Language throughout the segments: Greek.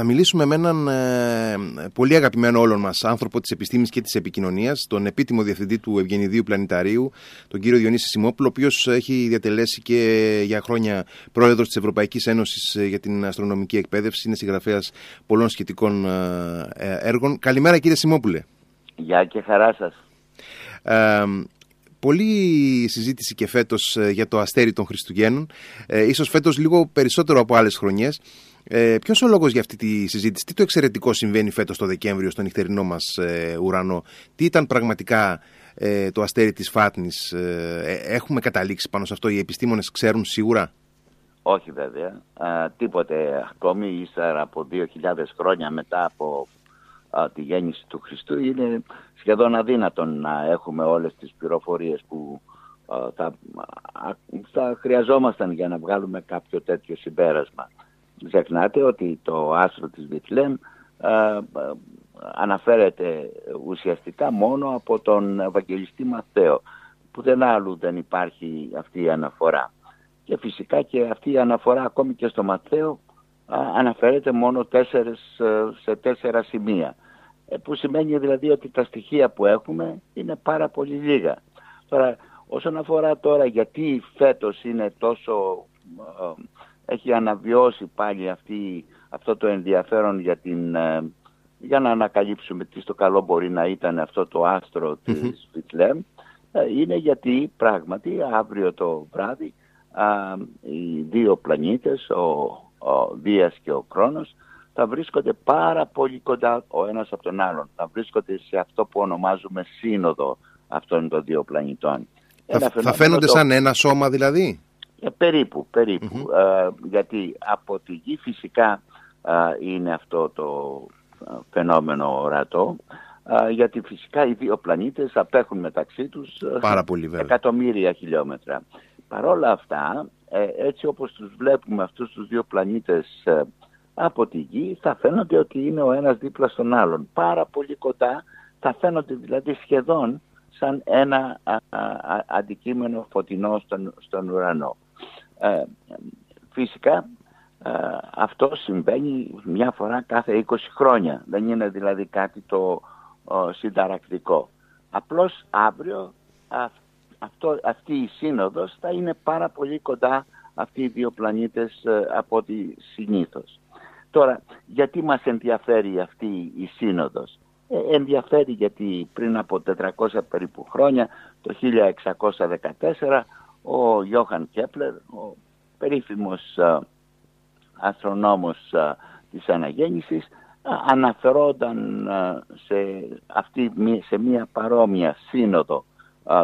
Θα μιλήσουμε με έναν ε, πολύ αγαπημένο όλων μας άνθρωπο της επιστήμης και της επικοινωνίας, τον επίτιμο διευθυντή του Ευγενιδίου Πλανηταρίου, τον κύριο Διονύση Σιμόπουλο, ο οποίος έχει διατελέσει και για χρόνια πρόεδρος της Ευρωπαϊκής Ένωσης ε, για την αστρονομική εκπαίδευση, είναι συγγραφέας πολλών σχετικών ε, έργων. Καλημέρα κύριε Σιμόπουλε. Γεια και χαρά σας. Ε, Πολύ συζήτηση και φέτος για το αστέρι των Χριστουγέννων, ε, ίσως φέτος λίγο περισσότερο από άλλες χρονιές. Ε, Ποιος ο λόγος για αυτή τη συζήτηση, τι το εξαιρετικό συμβαίνει φέτος το Δεκέμβριο στον νυχτερινό μας ε, ουρανό, τι ήταν πραγματικά ε, το αστέρι της Φάτνης, ε, έχουμε καταλήξει πάνω σε αυτό, οι επιστήμονες ξέρουν σίγουρα; Όχι βέβαια, τίποτε ακόμη ύστερα από 2.000 χρόνια μετά από τη γέννηση του Χριστού είναι σχεδόν αδύνατον να έχουμε όλες τις πληροφορίες που θα, θα χρειαζόμασταν για να βγάλουμε κάποιο τέτοιο συμπέρασμα ξεχνάτε ότι το άστρο της Βιθλέμ αναφέρεται ουσιαστικά μόνο από τον Ευαγγελιστή Μαθαίο. Που δεν άλλου δεν υπάρχει αυτή η αναφορά. Και φυσικά και αυτή η αναφορά ακόμη και στο Μαθαίο αναφέρεται μόνο τέσσερες, σε τέσσερα σημεία. Ε, που σημαίνει δηλαδή ότι τα στοιχεία που έχουμε είναι πάρα πολύ λίγα. Τώρα, όσον αφορά τώρα γιατί φέτος είναι τόσο έχει αναβιώσει πάλι αυτή, αυτό το ενδιαφέρον για, την, ε, για να ανακαλύψουμε τι στο καλό μπορεί να ήταν αυτό το άστρο της Βιτλέμ ε, είναι γιατί πράγματι αύριο το βράδυ οι δύο πλανήτες, ο, ο Δίας και ο Κρόνος θα βρίσκονται πάρα πολύ κοντά ο ένας από τον άλλον. Θα βρίσκονται σε αυτό που ονομάζουμε σύνοδο αυτών των δύο πλανητών. Θα, θα φαίνονται σαν ένα σώμα δηλαδή; Ε, περίπου, ε, γιατί από τη γη φυσικά ε, είναι αυτό το φαινόμενο ορατό, γιατί φυσικά οι δύο πλανήτες απέχουν μεταξύ τους Πάρα πολύ, εκατομμύρια χιλιόμετρα. Παρόλα αυτά, έτσι όπως τους βλέπουμε αυτούς τους δύο πλανήτες από τη γη, θα φαίνονται ότι είναι ο ένας δίπλα στον άλλον. Πάρα πολύ κοντά, θα φαίνονται δηλαδή σχεδόν σαν ένα αντικείμενο φωτεινό στον, στον ουρανό. Ε, φυσικά ε, αυτό συμβαίνει μια φορά κάθε 20 χρόνια. Δεν είναι δηλαδή κάτι το συνταρακτικό. Απλώς αύριο αυτό, αυτή η σύνοδος θα είναι πάρα πολύ κοντά αυτοί οι δύο πλανήτες ε, από ό,τι συνήθως. Τώρα, γιατί μας ενδιαφέρει αυτή η σύνοδος; Ε, ενδιαφέρει γιατί πριν από 400 περίπου χρόνια, το 1614, ο Γιώχαν Κέπλερ, ο περίφημος α, αστρονόμος της αναγέννησης, αναφερόταν σε, αυτή, σε μια παρόμοια σύνοδο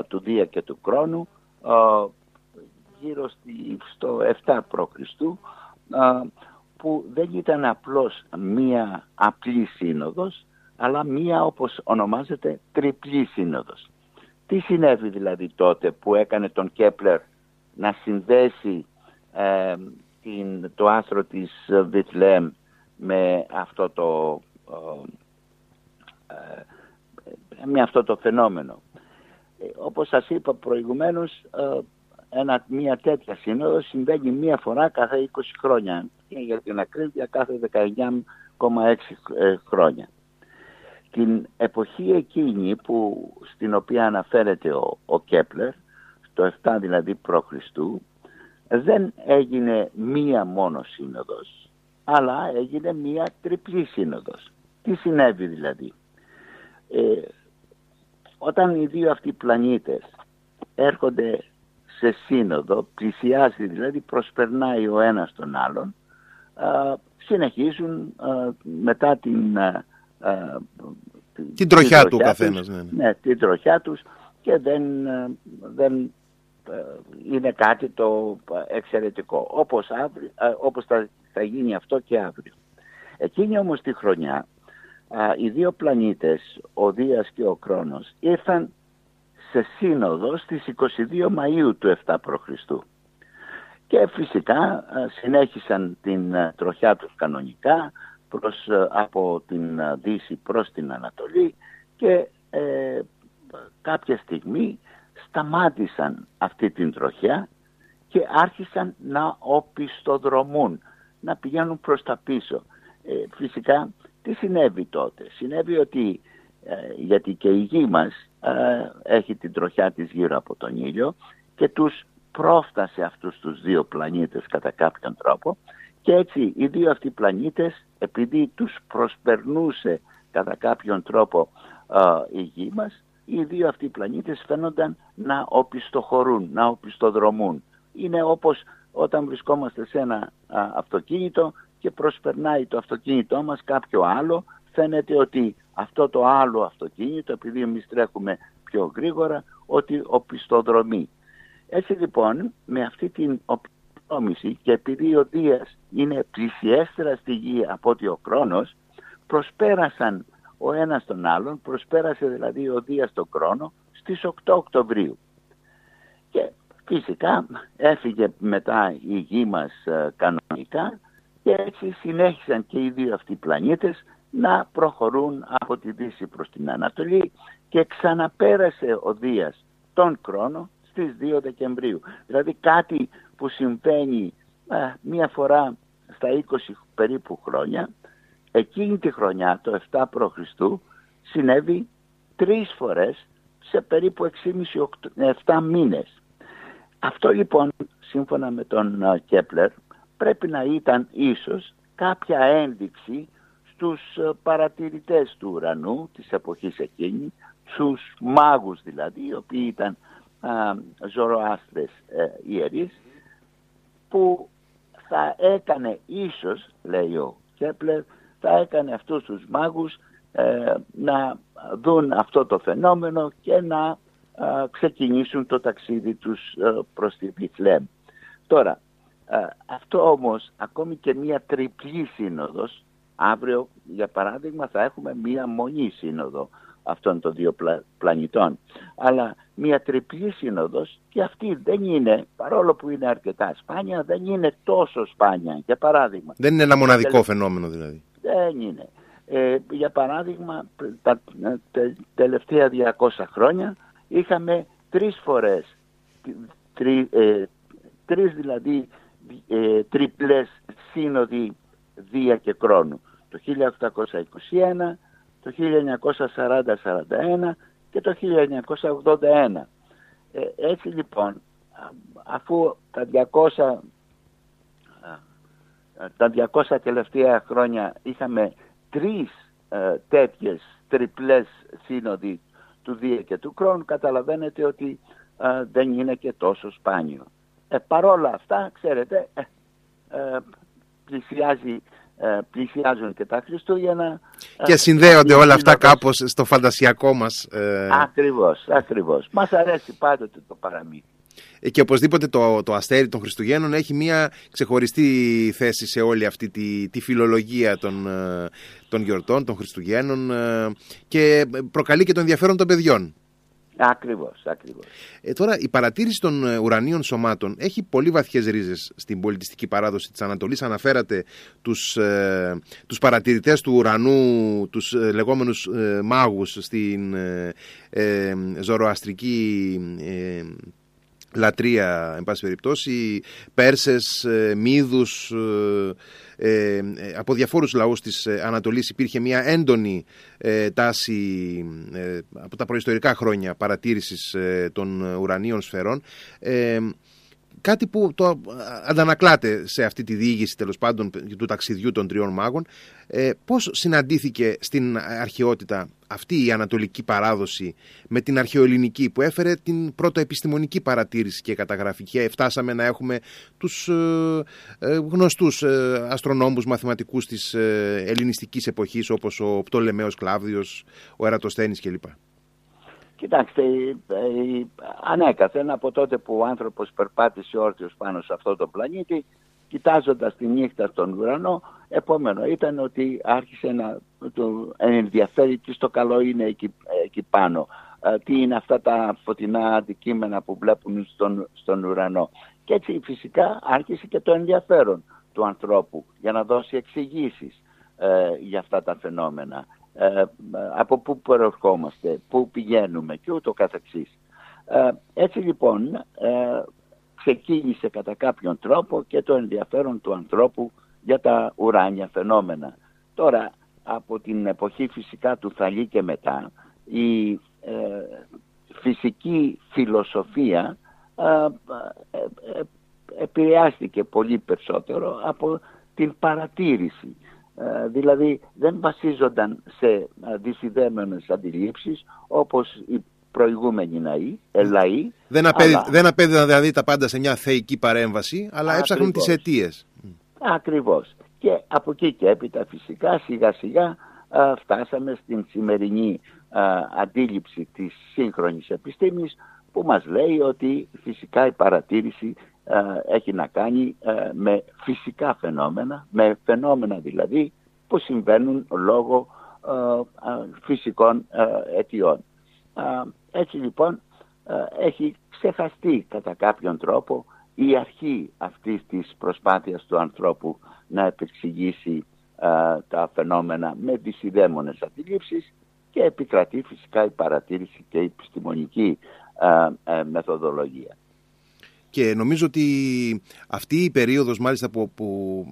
του Δία και του Κρόνου γύρω στη, στο 7 π.Χ. που δεν ήταν απλώς μία απλή σύνοδος αλλά μία όπως ονομάζεται τριπλή σύνοδος. Τι συνέβη δηλαδή τότε που έκανε τον Κέπλερ να συνδέσει ε, την, το άστρο της Βιτλέμ με αυτό το, ε, με αυτό το φαινόμενο. Ε, όπως σας είπα προηγουμένως, ε, ένα, μια τέτοια σύνοδο συμβαίνει μία φορά κάθε 20 χρόνια και για την ακρίβεια κάθε 19,6 χρόνια την εποχή εκείνη που, στην οποία αναφέρεται ο, ο Κέπλερ, το 7 δηλαδή π.Χ., δεν έγινε μία μόνο σύνοδος, αλλά έγινε μία τριπλή σύνοδος. Τι συνέβη δηλαδή; Ε, όταν οι δύο αυτοί πλανήτες έρχονται σε σύνοδο, πλησιάζει δηλαδή, προσπερνάει ο ένας τον άλλον, συνεχίζουν μετά την την τροχιά του καθένας. Ναι, ναι. ναι, την τροχιά τους και δεν, ε, δεν ε, είναι κάτι το εξαιρετικό. Όπως, αύριο, ε, όπως θα, θα γίνει αυτό και αύριο. Εκείνη όμως τη χρονιά οι δύο πλανήτες, ο Δίας και ο Κρόνος, ήρθαν σε σύνοδο στις 22 Μαΐου του 7 π.Χ. Και φυσικά συνέχισαν την τροχιά τους κανονικά, προς, ε, από την ε, Δύση προς την Ανατολή και ε, κάποια στιγμή σταμάτησαν αυτή την τροχιά και άρχισαν να οπισθοδρομούν, να πηγαίνουν προς τα πίσω. φυσικά τι συνέβη τότε; Συνέβη ότι γιατί και η γη μας έχει την τροχιά της γύρω από τον ήλιο και τους πρόφτασε αυτούς τους δύο πλανήτες κατά κάποιον τρόπο και έτσι οι δύο αυτοί πλανήτες επειδή τους προσπερνούσε κατά κάποιον τρόπο η γη μας οι δύο αυτοί πλανήτες φαίνονταν να οπισθοχωρούν, να οπισθοδρομούν. Είναι όπως όταν βρισκόμαστε σε ένα αυτοκίνητο και προσπερνάει το αυτοκίνητό μας κάποιο άλλο φαίνεται ότι αυτό το άλλο αυτοκίνητο επειδή εμείς τρέχουμε πιο γρήγορα ότι οπισθοδρομεί. Έτσι λοιπόν με αυτή την οπισθόμηση και επειδή ο Δίας είναι πλησιέστερα στη γη από ότι ο Κρόνος προσπέρασαν ο ένας τον άλλον, προσπέρασε δηλαδή ο Δίας τον Κρόνο στις 8 Οκτωβρίου. Και φυσικά έφυγε μετά η γη μας ε, κανονικά και έτσι συνέχισαν και οι δύο αυτοί πλανήτες να προχωρούν από τη Δύση προς την Ανατολή και ξαναπέρασε ο Δίας τον Κρόνο στις 2 Δεκεμβρίου. Δηλαδή κάτι που συμβαίνει ε, μία φορά στα 20 περίπου χρόνια, εκείνη τη χρονιά, το 7 π.Χ., συνέβη τρεις φορές σε περίπου 6,5-7 μήνες. Αυτό λοιπόν, σύμφωνα με τον ε, Κέπλερ, πρέπει να ήταν ίσως κάποια ένδειξη στους ε, παρατηρητές του ουρανού της εποχής εκείνη, στους μάγους δηλαδή, οι οποίοι ήταν ζωροάστρες ε, ιερείς που θα έκανε ίσως, λέει ο Κέπλερ, θα έκανε αυτούς τους μάγους ε, να δουν αυτό το φαινόμενο και να ξεκινήσουν το ταξίδι τους ε, προς τη Βιθλέμ. Τώρα, αυτό όμως ακόμη και μια τριπλή σύνοδος, αύριο για παράδειγμα θα έχουμε μια μονή σύνοδο αυτών των δύο πλανητών. Αλλά μια τριπλή σύνοδος και αυτή δεν είναι, παρόλο που είναι αρκετά σπάνια, δεν είναι τόσο σπάνια. Για παράδειγμα. Δεν είναι ένα μοναδικό φαινόμενο δηλαδή. Δεν είναι. Ε, για παράδειγμα, τα τελευταία 200 χρόνια είχαμε τρεις φορές, τρι, ε, τρεις δηλαδή ε, τριπλές σύνοδοι Δία και Κρόνου. Το 1821, το 1940-41 και το 1981. Ε, έτσι λοιπόν, αφού τα 200, τα 200 τελευταία χρόνια είχαμε τρεις ε, τέτοιες τριπλές σύνοδοι του Δία και του Κρόνου, καταλαβαίνετε ότι ε, δεν είναι και τόσο σπάνιο. Ε, παρόλα αυτά, ξέρετε, ε, ε πλησιάζει ε, πλησιάζουν και τα Χριστούγεννα. Και ε, συνδέονται όλα αυτά κάπως στο φαντασιακό μας. Ε... Ακριβώς, ακριβώς. Μας αρέσει πάντοτε το παραμύθι. Ε, και οπωσδήποτε το, το αστέρι των Χριστουγέννων έχει μια ξεχωριστή θέση σε όλη αυτή τη, τη φιλολογία των, των γιορτών, των Χριστουγέννων και προκαλεί και το ενδιαφέρον των παιδιών. Ακριβώς, ακριβώς. Ε, τώρα η παρατήρηση των ε, ουρανίων σωμάτων έχει πολύ βαθιές ρίζες στην πολιτιστική παράδοση της Ανατολής. Αναφέρατε τους, ε, τους παρατηρητές του ουρανού, τους ε, λεγόμενους ε, μάγους στην ε, ζωροαστρική λατρεία, εν πάση περιπτώσει, Πέρσες, Μύδους, ε, ε, από διαφόρους λαούς της ε, Ανατολής υπήρχε μια έντονη τάση από τα προϊστορικά χρόνια παρατήρησης των ουρανίων σφαιρών κάτι που το αντανακλάται σε αυτή τη διήγηση τέλος πάντων του ταξιδιού των τριών μάγων. Ε, πώς συναντήθηκε στην αρχαιότητα αυτή η ανατολική παράδοση με την αρχαιοελληνική που έφερε την πρώτα επιστημονική παρατήρηση και καταγραφή και φτάσαμε να έχουμε τους ε, ε, γνωστούς ε, αστρονόμους μαθηματικούς της ε, ελληνιστικής εποχής όπως ο Πτολεμαίος Κλάβδιος, ο Ερατοσθένης κλπ. Κοιτάξτε, ανέκαθεν από τότε που ο άνθρωπος περπάτησε όρθιος πάνω σε αυτό το πλανήτη, κοιτάζοντας τη νύχτα στον ουρανό, επόμενο ήταν ότι άρχισε να το ενδιαφέρει τι στο καλό είναι εκεί, εκεί πάνω. Ε, τι είναι αυτά τα φωτεινά αντικείμενα που βλέπουν στον, στον ουρανό. Και έτσι φυσικά άρχισε και το ενδιαφέρον του ανθρώπου για να δώσει εξηγήσεις ε, για αυτά τα φαινόμενα. Ε, από πού προερχόμαστε, πού πηγαίνουμε και ούτω καθεξής. Ε, έτσι λοιπόν ε, ξεκίνησε κατά κάποιον τρόπο και το ενδιαφέρον του ανθρώπου για τα ουράνια φαινόμενα. Τώρα, από την εποχή φυσικά του Θαλή και μετά, η ε, φυσική φιλοσοφία ε, ε, επηρεάστηκε πολύ περισσότερο από την παρατήρηση. Δηλαδή δεν βασίζονταν σε δυσυδέμενες αντιλήψεις όπως οι προηγούμενοι ναοί, λαοί. Δεν, απέδιδαν δηλαδή τα πάντα σε μια θεϊκή παρέμβαση, αλλά έψαχναν τις αιτίες. Ακριβώς. Και από εκεί και έπειτα φυσικά σιγά σιγά φτάσαμε στην σημερινή αντίληψη της σύγχρονης επιστήμης που μας λέει ότι φυσικά η παρατήρηση έχει να κάνει με φυσικά φαινόμενα, με φαινόμενα δηλαδή που συμβαίνουν λόγω φυσικών αιτιών. Έτσι λοιπόν έχει ξεχαστεί κατά κάποιον τρόπο η αρχή αυτής της προσπάθειας του ανθρώπου να επεξηγήσει τα φαινόμενα με τις ιδέμονες αντιλήψεις και επικρατεί φυσικά η παρατήρηση και η επιστημονική μεθοδολογία. Και νομίζω ότι αυτή η περίοδος μάλιστα που, που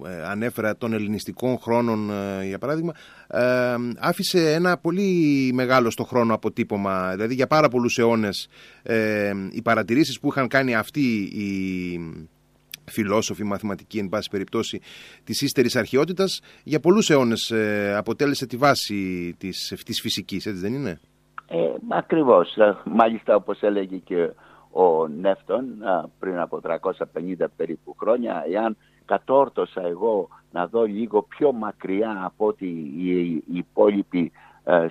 ε, ανέφερα των ελληνιστικών χρόνων ε, για παράδειγμα ε, άφησε ένα πολύ μεγάλο στο χρόνο αποτύπωμα. Δηλαδή για πάρα πολλούς αιώνες οι παρατηρήσεις που είχαν κάνει αυτοί οι φιλόσοφοι, μαθηματικοί εν πάση περιπτώσει της ύστερης αρχαιότητας για πολλούς αιώνες αποτέλεσε τη βάση της, της φυσικής έτσι δεν είναι; Ε, Ακριβώς. Μάλιστα όπως έλεγε και ο Νεύτων πριν από 350 περίπου χρόνια εάν κατόρτωσα εγώ να δω λίγο πιο μακριά από ότι οι υπόλοιποι ε,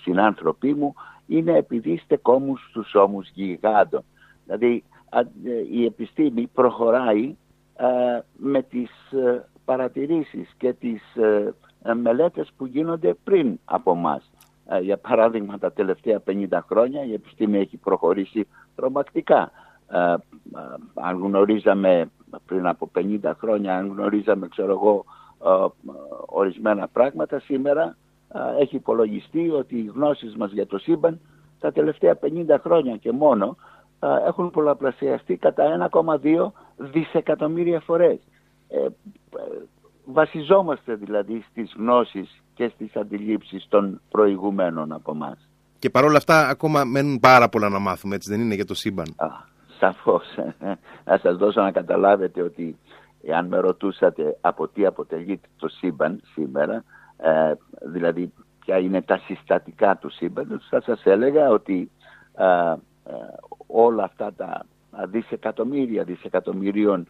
συνάνθρωποι μου είναι επειδή στεκόμουν στους ώμους γιγάντων. Δηλαδή ε, η επιστήμη προχωράει ε, με τις παρατηρήσεις και τις μελέτες που γίνονται πριν από μας. Για παράδειγμα τα τελευταία 50 χρόνια η επιστήμη έχει προχωρήσει τρομακτικά. Ε, ε, αν γνωρίζαμε πριν από 50 χρόνια, αν γνωρίζαμε ξέρω εγώ ε, ορισμένα πράγματα σήμερα έχει υπολογιστεί ότι οι γνώσεις μας για το σύμπαν τα τελευταία 50 χρόνια και μόνο έχουν πολλαπλασιαστεί κατά 1,2 δισεκατομμύρια φορές. βασιζόμαστε δηλαδή στις γνώσεις και στις αντιλήψεις των προηγουμένων από μας. Και παρόλα αυτά ακόμα μένουν πάρα πολλά να μάθουμε, έτσι δεν είναι για το σύμπαν; Α, σαφώς. Να σας δώσω να καταλάβετε ότι αν με ρωτούσατε από τι αποτελεί το σύμπαν σήμερα, ε, δηλαδή ποια είναι τα συστατικά του σύμπαντος, θα σας έλεγα ότι ε, ε, όλα αυτά τα δισεκατομμύρια δισεκατομμυρίων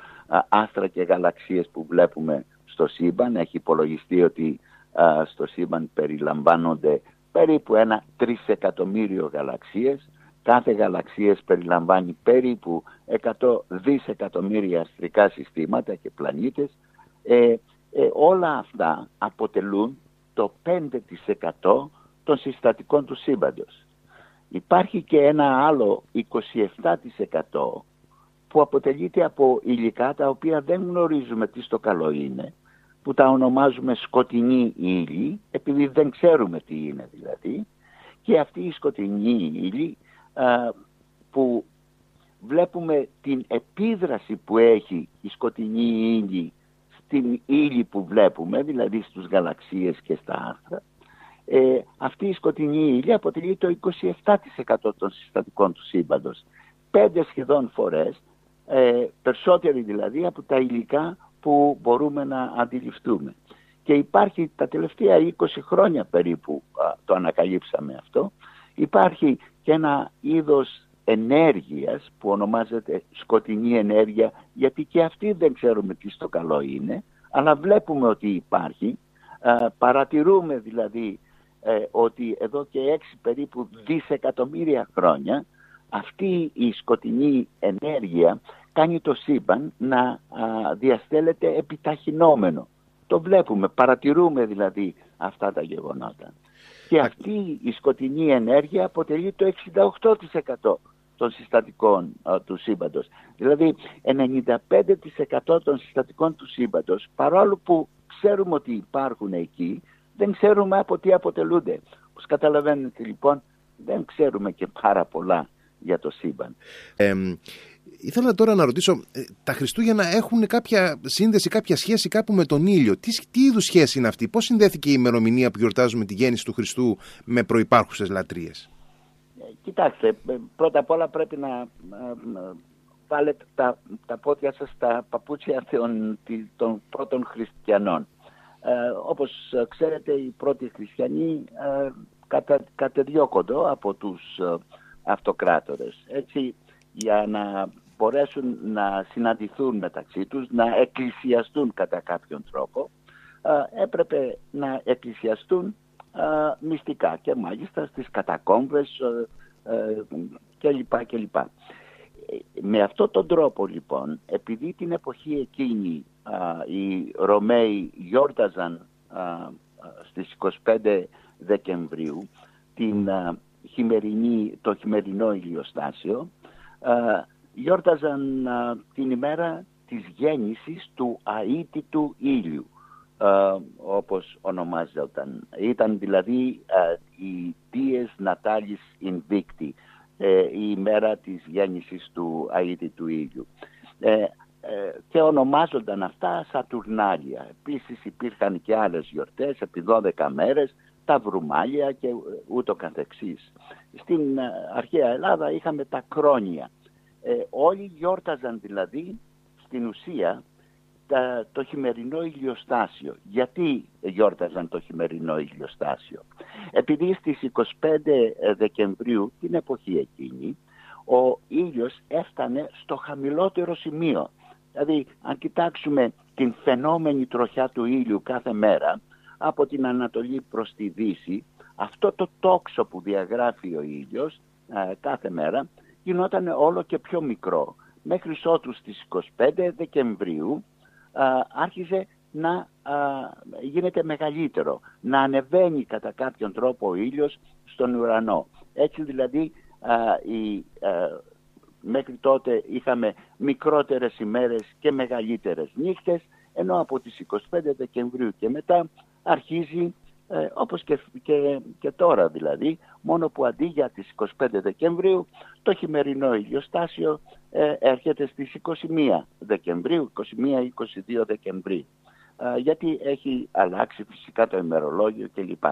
άστρα και γαλαξίες που βλέπουμε στο σύμπαν, έχει υπολογιστεί ότι στο σύμπαν περιλαμβάνονται περίπου ένα τρισεκατομμύριο γαλαξίες. Κάθε γαλαξίες περιλαμβάνει περίπου 100 δισεκατομμύρια αστρικά συστήματα και πλανήτες. Ε, ε, όλα αυτά αποτελούν το 5% των συστατικών του σύμπαντος. Υπάρχει και ένα άλλο 27% που αποτελείται από υλικά τα οποία δεν γνωρίζουμε τι στο καλό είναι που τα ονομάζουμε σκοτεινή ύλη, επειδή δεν ξέρουμε τι είναι δηλαδή, και αυτή η σκοτεινή ύλη που βλέπουμε την επίδραση που έχει η σκοτεινή ύλη στην ύλη που βλέπουμε, δηλαδή στους γαλαξίες και στα άρθρα, ε, αυτή η σκοτεινή ύλη αποτελεί το 27% των συστατικών του σύμπαντος. Πέντε σχεδόν φορές, ε, περισσότεροι δηλαδή από τα υλικά που μπορούμε να αντιληφθούμε. Και υπάρχει τα τελευταία 20 χρόνια περίπου το ανακαλύψαμε αυτό. Υπάρχει και ένα είδος ενέργειας που ονομάζεται σκοτεινή ενέργεια γιατί και αυτή δεν ξέρουμε τι στο καλό είναι αλλά βλέπουμε ότι υπάρχει. παρατηρούμε δηλαδή ε, ότι εδώ και έξι περίπου δισεκατομμύρια χρόνια αυτή η σκοτεινή ενέργεια κάνει το σύμπαν να διαστέλλεται επιταχυνόμενο. Το βλέπουμε, παρατηρούμε δηλαδή αυτά τα γεγονότα. Και αυτή η σκοτεινή ενέργεια αποτελεί το 68% των συστατικών του σύμπαντος. Δηλαδή 95% των συστατικών του σύμπαντος, παρόλο που ξέρουμε ότι υπάρχουν εκεί, δεν ξέρουμε από τι αποτελούνται. Όπως καταλαβαίνετε λοιπόν, δεν ξέρουμε και πάρα πολλά για το σύμπαν. Ήθελα τώρα να ρωτήσω, ε, τα Χριστούγεννα έχουν κάποια σύνδεση, κάποια σχέση κάπου με τον ήλιο; Τι, τι είδους σχέση είναι αυτή, πώς συνδέθηκε η ημερομηνία που γιορτάζουμε τη γέννηση του Χριστού με προϋπάρχουσες λατρείες; Ε, κοιτάξτε, ε, πρώτα απ' όλα πρέπει να βάλετε τα, τα πόδια σας στα παπούτσια των, των πρώτων χριστιανών. Ε, όπως ξέρετε οι πρώτοι χριστιανοί ε, κατα, κατεδιώκονται από τους αυτοκράτορες. Έτσι για να μπορέσουν να συναντηθούν μεταξύ τους, να εκκλησιαστούν κατά κάποιον τρόπο, έπρεπε να εκκλησιαστούν μυστικά και μάλιστα στις κατακόμβες κλπ. κλπ. Με αυτόν τον τρόπο λοιπόν, επειδή την εποχή εκείνη οι Ρωμαίοι γιόρταζαν στις 25 Δεκεμβρίου την, χειμερινή, το χειμερινό ηλιοστάσιο, γιόρταζαν την ημέρα της γέννησης του αίτητου ήλιου όπως ονομάζονταν. Ήταν δηλαδή η Dies Natalis Invicti, ε, η ημέρα της γέννησης του αίτητου ήλιου. Ε, ε, και ονομάζονταν αυτά Σατουρνάλια. Επίσης υπήρχαν και άλλες γιορτές επί 12 μέρες, τα βρουμάλια και ούτω καθεξής. Στην αρχαία Ελλάδα είχαμε τα κρόνια ε, όλοι γιόρταζαν δηλαδή στην ουσία το χειμερινό ηλιοστάσιο. Γιατί γιόρταζαν το χειμερινό ηλιοστάσιο; Επειδή στις 25 Δεκεμβρίου την εποχή εκείνη ο ήλιος έφτανε στο χαμηλότερο σημείο. Δηλαδή αν κοιτάξουμε την φαινόμενη τροχιά του ήλιου κάθε μέρα από την Ανατολή προς τη Δύση αυτό το τόξο που διαγράφει ο ήλιος ε, κάθε μέρα γινόταν όλο και πιο μικρό. Μέχρι ότους στις 25 Δεκεμβρίου άρχιζε να γίνεται μεγαλύτερο, να ανεβαίνει κατά κάποιον τρόπο ο ήλιος στον ουρανό. Έτσι δηλαδή η, μέχρι τότε είχαμε μικρότερες ημέρες και μεγαλύτερες νύχτες, ενώ από τις 25 Δεκεμβρίου και μετά αρχίζει ε, όπως και, και, τώρα δηλαδή, μόνο που αντί για τις 25 Δεκεμβρίου το χειμερινό ηλιοστάσιο ε, έρχεται στις 21 Δεκεμβρίου, 21-22 Δεκεμβρίου, ε, γιατί έχει αλλάξει φυσικά το ημερολόγιο κλπ.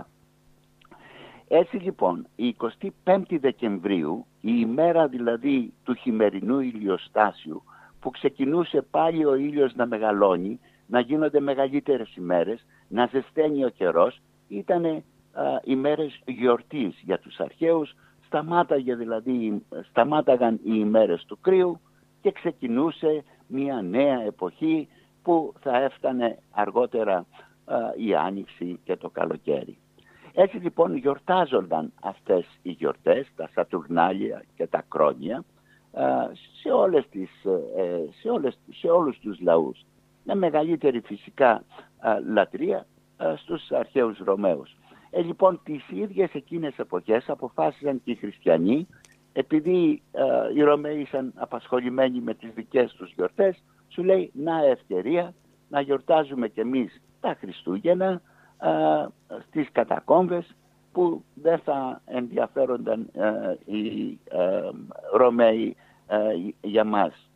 Έτσι λοιπόν, η 25η Δεκεμβρίου, η ημέρα δηλαδή του χειμερινού ηλιοστάσιου, που ξεκινούσε πάλι ο ήλιος να μεγαλώνει, να γίνονται μεγαλύτερες ημέρες, να ζεσταίνει ο καιρός, ήταν ημέρες γιορτής για τους αρχαίους, σταμάταγε δηλαδή, σταμάταγαν οι ημέρες του κρύου και ξεκινούσε μια νέα εποχή που θα έφτανε αργότερα η Άνοιξη και το καλοκαίρι. Έτσι λοιπόν γιορτάζονταν αυτές οι γιορτές, τα Σατουρνάλια και τα Κρόνια, σε, όλες τις, ε, σε, όλες, σε όλους τους λαούς. Με μεγαλύτερη φυσικά λατρεία ε, στους αρχαίους Ρωμαίους. Ε, λοιπόν, τις ίδιες εκείνες εποχές αποφάσισαν και οι χριστιανοί, επειδή ε, οι Ρωμαίοι ήταν απασχολημένοι με τις δικές τους γιορτές, σου λέει να ευκαιρία να γιορτάζουμε κι εμείς τα Χριστούγεννα ε, στις κατακόμβες που δεν θα ενδιαφέρονταν ε, οι Ρωμαίοι για μας.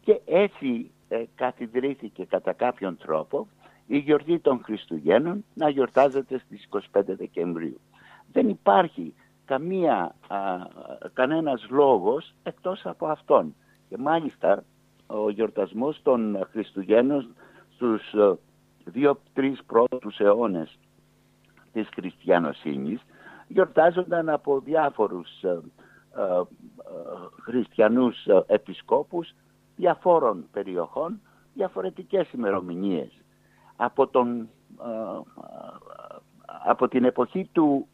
Και έτσι κατηδρύθηκε κατά κάποιον τρόπο η γιορτή των Χριστουγέννων να γιορτάζεται στις 25 Δεκεμβρίου. Δεν υπάρχει καμία, α, κανένας λόγος εκτός από αυτόν. Και μάλιστα ο γιορτασμός των Χριστουγέννων στους ε, δύο-τρεις πρώτους αιώνες της χριστιανοσύνης γιορτάζονταν από διάφορους ε, ε, χριστιανούς επισκόπους διαφόρων περιοχών διαφορετικές ημερομηνίες από, τον, ε, από την εποχή του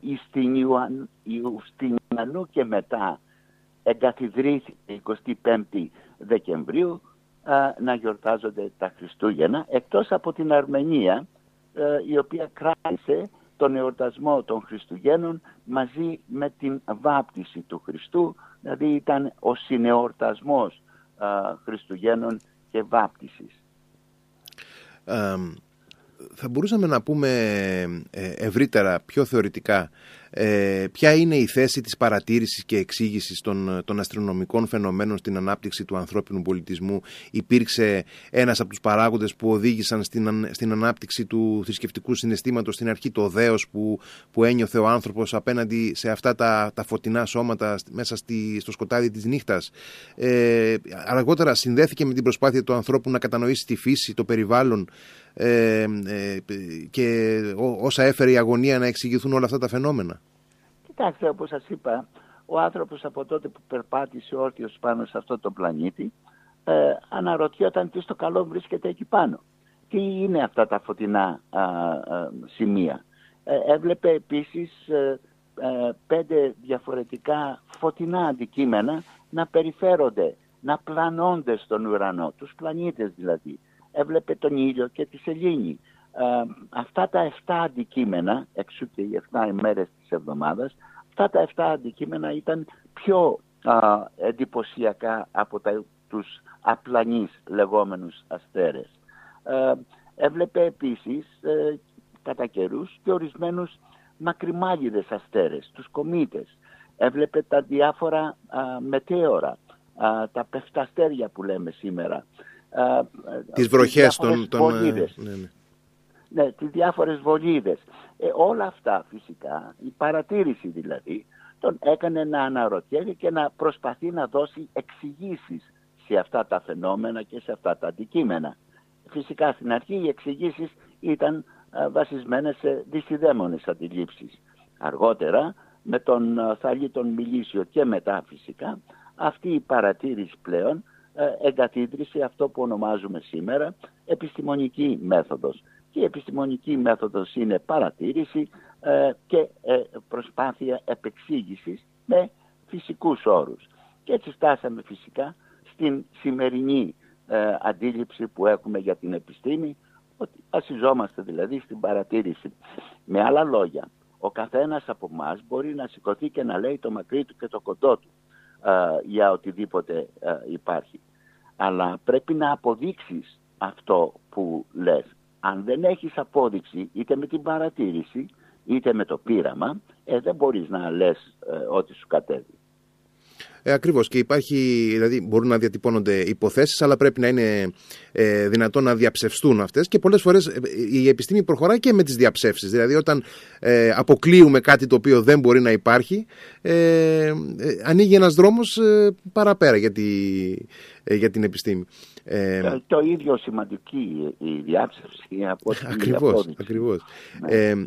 Ιουστινιανού και μετά εγκαθιδρύθηκε 25η Δεκεμβρίου ε, να γιορτάζονται τα Χριστούγεννα εκτός από την Αρμενία ε, η οποία κράτησε τον εορτασμό των Χριστουγέννων μαζί με την βάπτιση του Χριστού δηλαδή ήταν ο συνεορτασμός Χριστουγέννων και βάπτισης θα μπορούσαμε να πούμε ε, ευρύτερα, πιο θεωρητικά, Ε, ποια είναι η θέση της παρατήρησης και εξήγησης των, των αστρονομικών φαινομένων στην ανάπτυξη του ανθρώπινου πολιτισμού; Υπήρξε ένας από τους παράγοντες που οδήγησαν στην, στην ανάπτυξη του θρησκευτικού συναισθήματος στην αρχή, το δέος που, που ένιωθε ο άνθρωπος απέναντι σε αυτά τα, τα φωτεινά σώματα μέσα στη, στο σκοτάδι της νύχτας; Ε, αργότερα συνδέθηκε με την προσπάθεια του ανθρώπου να κατανοήσει τη φύση, το περιβάλλον, ε, ε, και όσα έφερε η αγωνία να εξηγηθούν όλα αυτά τα φαινόμενα. Κοιτάξτε, όπως σας είπα, ο άνθρωπος από τότε που περπάτησε όρθιος πάνω σε αυτό το πλανήτη ε, αναρωτιόταν τι στο καλό βρίσκεται εκεί πάνω. Τι είναι αυτά τα φωτεινά σημεία. Ε, έβλεπε επίσης ε, πέντε διαφορετικά φωτεινά αντικείμενα να περιφέρονται, να πλανώνται στον ουρανό, τους πλανήτες δηλαδή έβλεπε τον ήλιο και τη σελήνη. Ε, αυτά τα 7 αντικείμενα, εξού και οι 7 ημέρες της εβδομάδας, αυτά τα 7 αντικείμενα ήταν πιο α, εντυπωσιακά από τα, τους απλανείς λεγόμενους αστέρες. Ε, έβλεπε επίσης ε, κατά καιρούς και ορισμένους μακριμάλιδες αστέρες, τους κομήτες. Έβλεπε τα διάφορα μετέωρα, τα πεφταστέρια που λέμε σήμερα. Ε, τις βροχές των... των ε, ναι, ναι. ναι, τις διάφορες βολίδες. Ε, όλα αυτά φυσικά, η παρατήρηση δηλαδή, τον έκανε να αναρωτιέται και να προσπαθεί να δώσει εξηγήσεις σε αυτά τα φαινόμενα και σε αυτά τα αντικείμενα. Φυσικά στην αρχή οι εξηγήσεις ήταν βασισμένες σε δυσιδαίμονες αντιλήψεις. Αργότερα με τον Θαλή τον Μιλήσιο και μετά φυσικά αυτή η παρατήρηση πλέον ε, εγκαθίδρυση αυτό που ονομάζουμε σήμερα επιστημονική μέθοδος. Και η επιστημονική μέθοδος είναι παρατήρηση ε, και ε, προσπάθεια επεξήγησης με φυσικούς όρους. Και έτσι στάσαμε φυσικά στην σημερινή αντίληψη που έχουμε για την επιστήμη, ότι ασυζόμαστε δηλαδή στην παρατήρηση. Με άλλα λόγια, ο καθένας από εμά μπορεί να σηκωθεί και να λέει το μακρύ του και το κοντό του για οτιδήποτε υπάρχει αλλά πρέπει να αποδείξεις αυτό που λες. Αν δεν έχεις απόδειξη είτε με την παρατήρηση είτε με το πείραμα, ε, δεν μπορείς να λες ε, ό,τι σου κατέβει. Ε, Ακριβώς. Και υπάρχει, δηλαδή μπορούν να διατυπώνονται υποθέσεις, αλλά πρέπει να είναι ε, δυνατόν να διαψευστούν αυτές. Και πολλές φορές ε, η επιστήμη προχωράει και με τις διαψεύσεις. Δηλαδή, όταν ε, αποκλείουμε κάτι το οποίο δεν μπορεί να υπάρχει, ε, ε ανοίγει ένας δρόμος παραπέρα για, για την επιστήμη. Το, το ίδιο σημαντική η διάψευση από την Ακριβώς, ακριβώς. Ναι.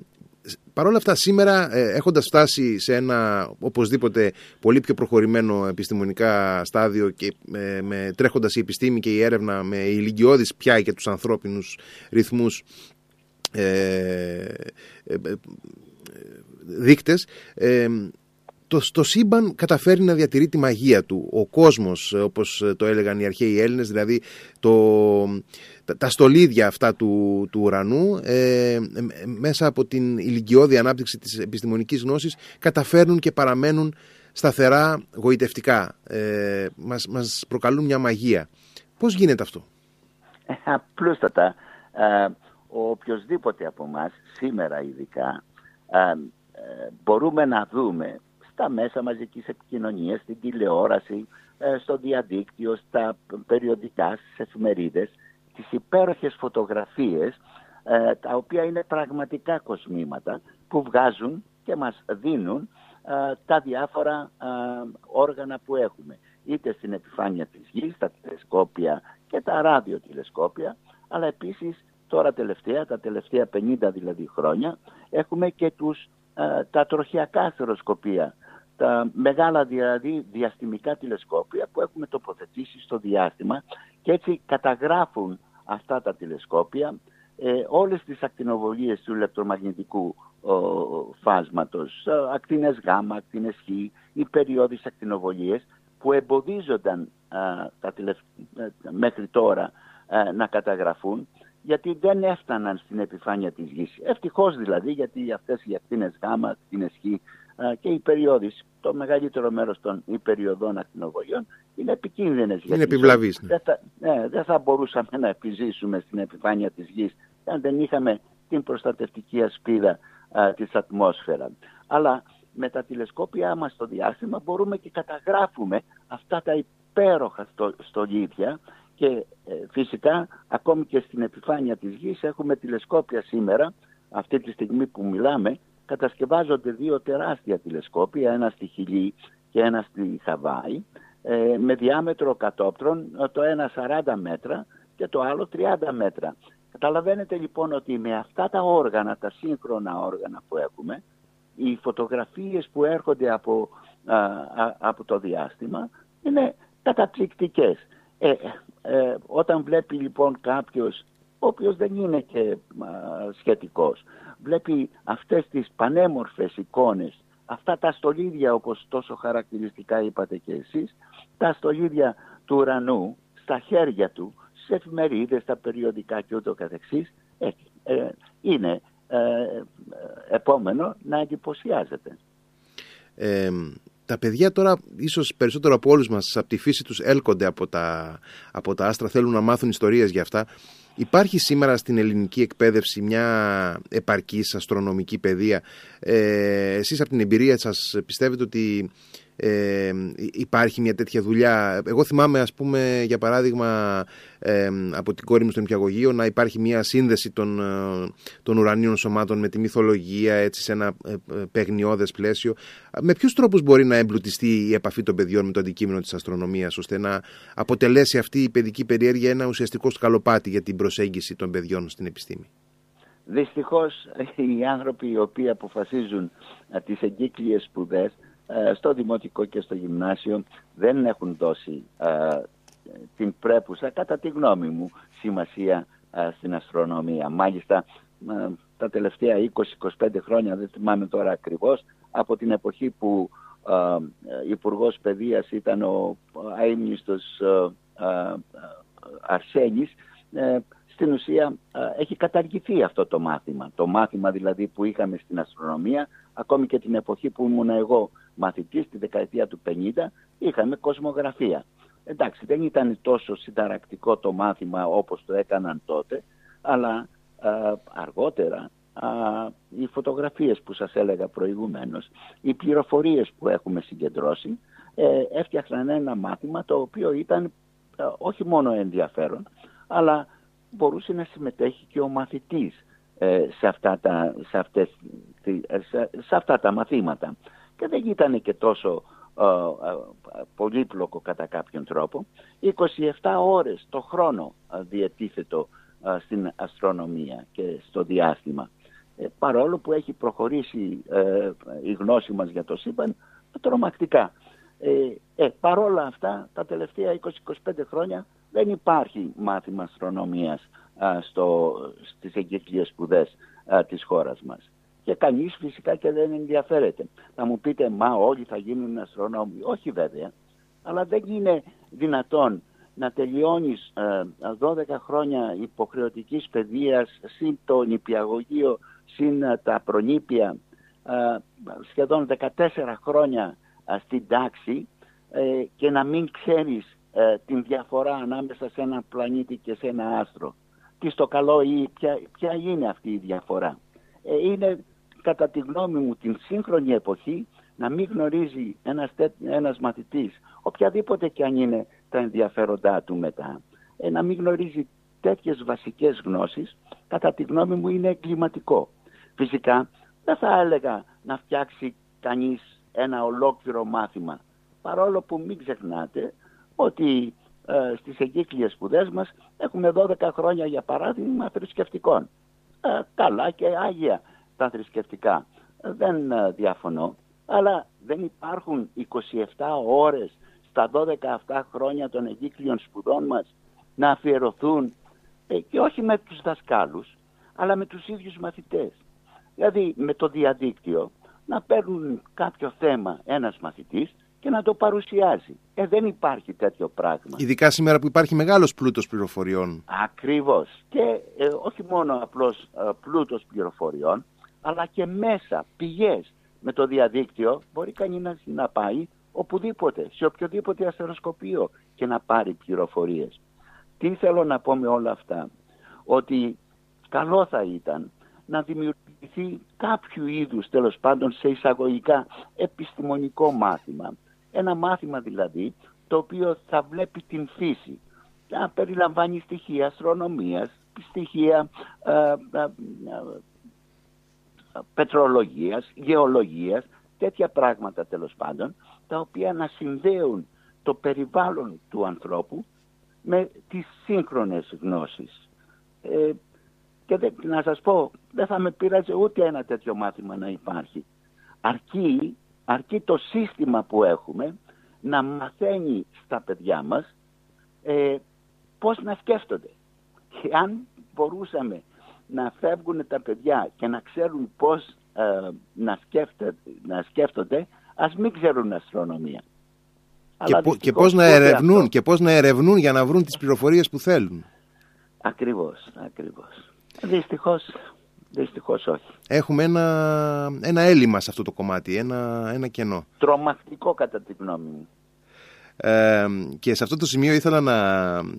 Παρ' όλα αυτά σήμερα ε, έχοντας φτάσει σε ένα οπωσδήποτε πολύ πιο προχωρημένο επιστημονικά στάδιο και με, με, τρέχοντας η επιστήμη και η έρευνα με ηλικιώδης πια και τους ανθρώπινους ρυθμούς ε, ε, ε δείκτες το, το σύμπαν καταφέρει να διατηρεί τη μαγεία του. Ο κόσμος, όπως το έλεγαν οι αρχαίοι Έλληνες, δηλαδή το, τα, στολίδια αυτά του, του ουρανού, ε, μέσα από την ηλικιώδη ανάπτυξη της επιστημονικής γνώσης, καταφέρνουν και παραμένουν σταθερά γοητευτικά. Ε, μας, μας προκαλούν μια μαγεία. Πώς γίνεται αυτό; Ε, απλούστατα. Ε, ο οποιοδήποτε από εμάς σήμερα ειδικά ε, μπορούμε να δούμε στα μέσα μαζικής επικοινωνίας, στην τηλεόραση, ε, στο διαδίκτυο, στα περιοδικά, στις εφημερίδες, τις υπέροχες φωτογραφίες, ε, τα οποία είναι πραγματικά κοσμήματα που βγάζουν και μας δίνουν ε, τα διάφορα όργανα που έχουμε. Είτε στην επιφάνεια της γης, τα τηλεσκόπια και τα ραδιοτηλεσκόπια, αλλά επίσης τώρα τελευταία, τα τελευταία 50 δηλαδή χρόνια, έχουμε και τους, τα τροχιακά αστεροσκοπία τα μεγάλα δηλαδή διαστημικά τηλεσκόπια που έχουμε τοποθετήσει στο διάστημα και έτσι καταγράφουν αυτά τα τηλεσκόπια ε, όλες τις ακτινοβολίες του ηλεκτρομαγνητικού ο, φάσματος, ε, ακτίνες γ, ακτίνες χ, οι περιόδεις ακτινοβολίες που εμποδίζονταν τα ε, μέχρι τώρα να καταγραφούν γιατί δεν έφταναν στην επιφάνεια της γης. Ευτυχώς δηλαδή γιατί αυτές οι ακτίνες γ, ακτίνες χ και οι περιόδεις, το μεγαλύτερο μέρος των υπεριοδών ακτινοβολιών είναι επικίνδυνες. Είναι επιβλαβείς. Ναι. Δεν, θα, ναι, δεν θα μπορούσαμε να επιζήσουμε στην επιφάνεια της γης αν δεν είχαμε την προστατευτική ασπίδα α, της ατμόσφαιρας. Αλλά με τα τηλεσκόπια μας στο διάστημα μπορούμε και καταγράφουμε αυτά τα υπέροχα στολίδια και ε, φυσικά ακόμη και στην επιφάνεια της γης έχουμε τηλεσκόπια σήμερα, αυτή τη στιγμή που μιλάμε, κατασκευάζονται δύο τεράστια τηλεσκόπια, ένα στη Χιλή και ένα στη Χαβάη, ε, με διάμετρο κατόπτρων, το ένα 40 μέτρα και το άλλο 30 μέτρα. Καταλαβαίνετε λοιπόν ότι με αυτά τα όργανα, τα σύγχρονα όργανα που έχουμε, οι φωτογραφίες που έρχονται από, από το διάστημα είναι καταπληκτικές. Ε, ε, όταν βλέπει λοιπόν κάποιος, ο οποίος δεν είναι και σχετικός, βλέπει αυτές τις πανέμορφες εικόνες, αυτά τα στολίδια όπως τόσο χαρακτηριστικά είπατε και εσείς, τα στολίδια του ουρανού στα χέρια του, σε εφημερίδες, στα περιοδικά και ούτω καθεξής, ε, ε, είναι ε, επόμενο να εντυπωσιάζεται. τα παιδιά τώρα, ίσως περισσότερο από όλους μας, από τη φύση τους έλκονται από τα, από τα άστρα, θέλουν να μάθουν ιστορίες για αυτά. Υπάρχει σήμερα στην ελληνική εκπαίδευση μια επαρκής αστρονομική παιδεία. Ε, εσείς από την εμπειρία σας πιστεύετε ότι ε, υπάρχει μια τέτοια δουλειά. Εγώ θυμάμαι, ας πούμε, για παράδειγμα, ε, από την κόρη μου στο νηπιαγωγείο να υπάρχει μια σύνδεση των, ε, των ουρανίων σωμάτων με τη μυθολογία, έτσι, σε ένα ε, παιγνιώδες πλαίσιο. Με ποιους τρόπους μπορεί να εμπλουτιστεί η επαφή των παιδιών με το αντικείμενο της αστρονομίας, ώστε να αποτελέσει αυτή η παιδική περιέργεια ένα ουσιαστικό σκαλοπάτι για την προσέγγιση των παιδιών στην επιστήμη; Δυστυχώς οι άνθρωποι οι οποίοι αποφασίζουν τις εγκύκλειες σπουδές ε, στο δημοτικό και στο γυμνάσιο δεν έχουν δώσει ε, την πρέπουσα, κατά τη γνώμη μου, σημασία ε, στην αστρονομία. Μάλιστα, τα τελευταία 20-25 χρόνια, δεν θυμάμαι τώρα ακριβώς, από την εποχή που ε, Υπουργός Παιδείας ήταν ο αείμνηστος Αρσένης, στην ουσία έχει καταργηθεί αυτό το μάθημα. Το μάθημα δηλαδή που είχαμε στην αστρονομία, ακόμη και την εποχή που ήμουν εγώ μαθητής, τη δεκαετία του 50, είχαμε κοσμογραφία. Εντάξει, δεν ήταν τόσο συνταρακτικό το μάθημα όπως το έκαναν τότε, αλλά αργότερα οι φωτογραφίες που σας έλεγα προηγουμένως, οι πληροφορίες που έχουμε συγκεντρώσει, ε, έφτιαχναν ένα μάθημα το οποίο ήταν όχι μόνο ενδιαφέρον, αλλά μπορούσε να συμμετέχει και ο μαθητής ε, σε, αυτά τα, σε, αυτές, σε, αυτά τα μαθήματα. Και δεν ήταν και τόσο ε, ε, πολύπλοκο κατά κάποιον τρόπο. 27 ώρες το χρόνο διατίθετο στην αστρονομία και στο διάστημα. παρόλο που έχει προχωρήσει η γνώση μας για το σύμπαν τρομακτικά. Ε, παρόλα αυτά τα τελευταία 20-25 χρόνια δεν υπάρχει μάθημα αστρονομίας α, στο, στις εγκύκλειες σπουδές α, της χώρας μας. Και κανείς φυσικά και δεν ενδιαφέρεται. Θα μου πείτε, μα όλοι θα γίνουν αστρονόμοι. Όχι βέβαια, αλλά δεν είναι δυνατόν να τελειώνεις 12 χρόνια υποχρεωτικής παιδείας συν το νηπιαγωγείο, συν τα προνήπια, σχεδόν 14 χρόνια στην τάξη ε, και να μην ξέρεις ε, την διαφορά ανάμεσα σε ένα πλανήτη και σε ένα άστρο. Τι στο καλό ή ποια, ποια είναι αυτή η διαφορά. Ε, είναι κατά τη γνώμη μου την σύγχρονη εποχή να μην γνωρίζει ένας, ένας μαθητής, οποιαδήποτε και αν είναι τα ενδιαφέροντά του μετά, ε, να μην γνωρίζει τέτοιες βασικές γνώσεις, κατά τη γνώμη μου είναι εγκληματικό. Φυσικά δεν θα έλεγα να φτιάξει κανείς ένα ολόκληρο μάθημα, παρόλο που μην ξεχνάτε ότι ε, στις εγκύκλειες σπουδές μας έχουμε 12 χρόνια για παράδειγμα θρησκευτικών. Ε, καλά και άγια τα θρησκευτικά. Δεν ε, διαφωνώ. Αλλά δεν υπάρχουν 27 ώρες στα 12 αυτά χρόνια των εγκύκλειων σπουδών μας να αφιερωθούν ε, και όχι με τους δασκάλους αλλά με τους ίδιους μαθητές. Δηλαδή με το διαδίκτυο να παίρνουν κάποιο θέμα ένας μαθητής και να το παρουσιάζει. Ε, δεν υπάρχει τέτοιο πράγμα. Ειδικά σήμερα που υπάρχει μεγάλος πλούτος πληροφοριών. Ακριβώς. Και ε, όχι μόνο απλώς ε, πλούτος πληροφοριών, αλλά και μέσα, πηγές. Με το διαδίκτυο μπορεί κανείς να πάει οπουδήποτε, σε οποιοδήποτε αστεροσκοπείο και να πάρει πληροφορίες. Τι θέλω να πω με όλα αυτά; Ότι καλό θα ήταν να δημιουργήσουμε δημιουργηθεί κάποιο είδους τέλος πάντων σε εισαγωγικά επιστημονικό μάθημα. Ένα μάθημα δηλαδή το οποίο θα βλέπει την φύση. Θα περιλαμβάνει στοιχεία αστρονομίας, στοιχεία ε, ε, ε, πετρολογίας, γεωλογίας, τέτοια πράγματα τέλος πάντων, τα οποία να συνδέουν το περιβάλλον του ανθρώπου με τις σύγχρονες γνώσεις. Ε, και δεν, να σας πω, δεν θα με πείραζε ούτε ένα τέτοιο μάθημα να υπάρχει. Αρκεί, αρκεί το σύστημα που έχουμε να μαθαίνει στα παιδιά μας ε, πώς να σκέφτονται. Και αν μπορούσαμε να φεύγουν τα παιδιά και να ξέρουν πώς ε, να, σκέφτονται, να σκέφτονται, ας μην ξέρουν αστρονομία. Και, και, πώς να ερευνούν, και πώς να ερευνούν για να βρουν τις πληροφορίες που θέλουν. Ακριβώς, ακριβώς. Δυστυχώς, δυστυχώς όχι. Έχουμε ένα, ένα έλλειμμα σε αυτό το κομμάτι, ένα, ένα κενό. Τρομακτικό κατά τη γνώμη μου και σε αυτό το σημείο ήθελα να,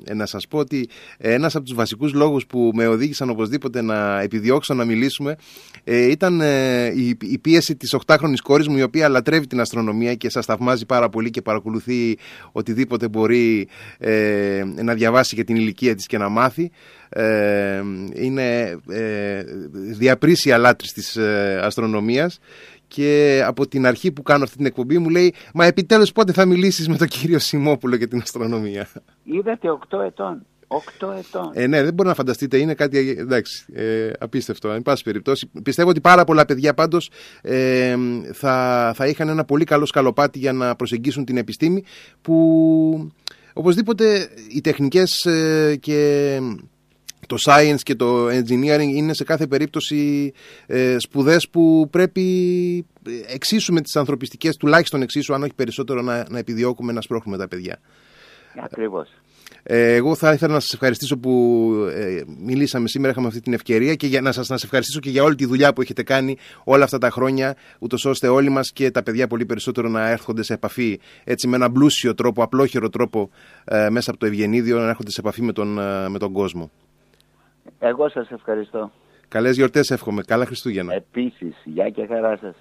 ε, να σας πω ότι ένας από τους βασικούς λόγους που με οδήγησαν οπωσδήποτε να επιδιώξω να μιλήσουμε ε, ήταν ε, η, η, πίεση της 8χρονης κόρης μου η οποία λατρεύει την αστρονομία και σας θαυμάζει πάρα πολύ και παρακολουθεί οτιδήποτε μπορεί να διαβάσει για την ηλικία της και να μάθει. είναι ε, διαπρίσια λάτρης της αστρονομίας και από την αρχή που κάνω αυτή την εκπομπή μου λέει «Μα επιτέλους πότε θα μιλήσεις με τον κύριο Σιμόπουλο για την αστρονομία». Είδατε 8 ετών. 8 ετών. Ε, ναι, δεν μπορεί να φανταστείτε, είναι κάτι εντάξει, ε, απίστευτο. Εν πάση περιπτώσει, πιστεύω ότι πάρα πολλά παιδιά πάντως ε, θα, θα είχαν ένα πολύ καλό σκαλοπάτι για να προσεγγίσουν την επιστήμη που οπωσδήποτε οι τεχνικές ε, και το science και το engineering είναι σε κάθε περίπτωση ε, σπουδές που πρέπει ε, εξίσου με τις ανθρωπιστικές, τουλάχιστον εξίσου αν όχι περισσότερο να, να επιδιώκουμε να σπρώχνουμε τα παιδιά. Ακριβώς. Ε, εγώ θα ήθελα να σας ευχαριστήσω που ε, μιλήσαμε σήμερα, είχαμε αυτή την ευκαιρία και για να σας να σας ευχαριστήσω και για όλη τη δουλειά που έχετε κάνει όλα αυτά τα χρόνια, ούτως ώστε όλοι μας και τα παιδιά πολύ περισσότερο να έρχονται σε επαφή έτσι με έναν πλούσιο τρόπο, απλόχερο τρόπο ε, μέσα από το Ευγενίδιο να έρχονται σε επαφή με τον, με τον κόσμο. Εγώ σας ευχαριστώ. Καλές γιορτές εύχομαι. Καλά Χριστούγεννα. Επίσης. Γεια και χαρά σας.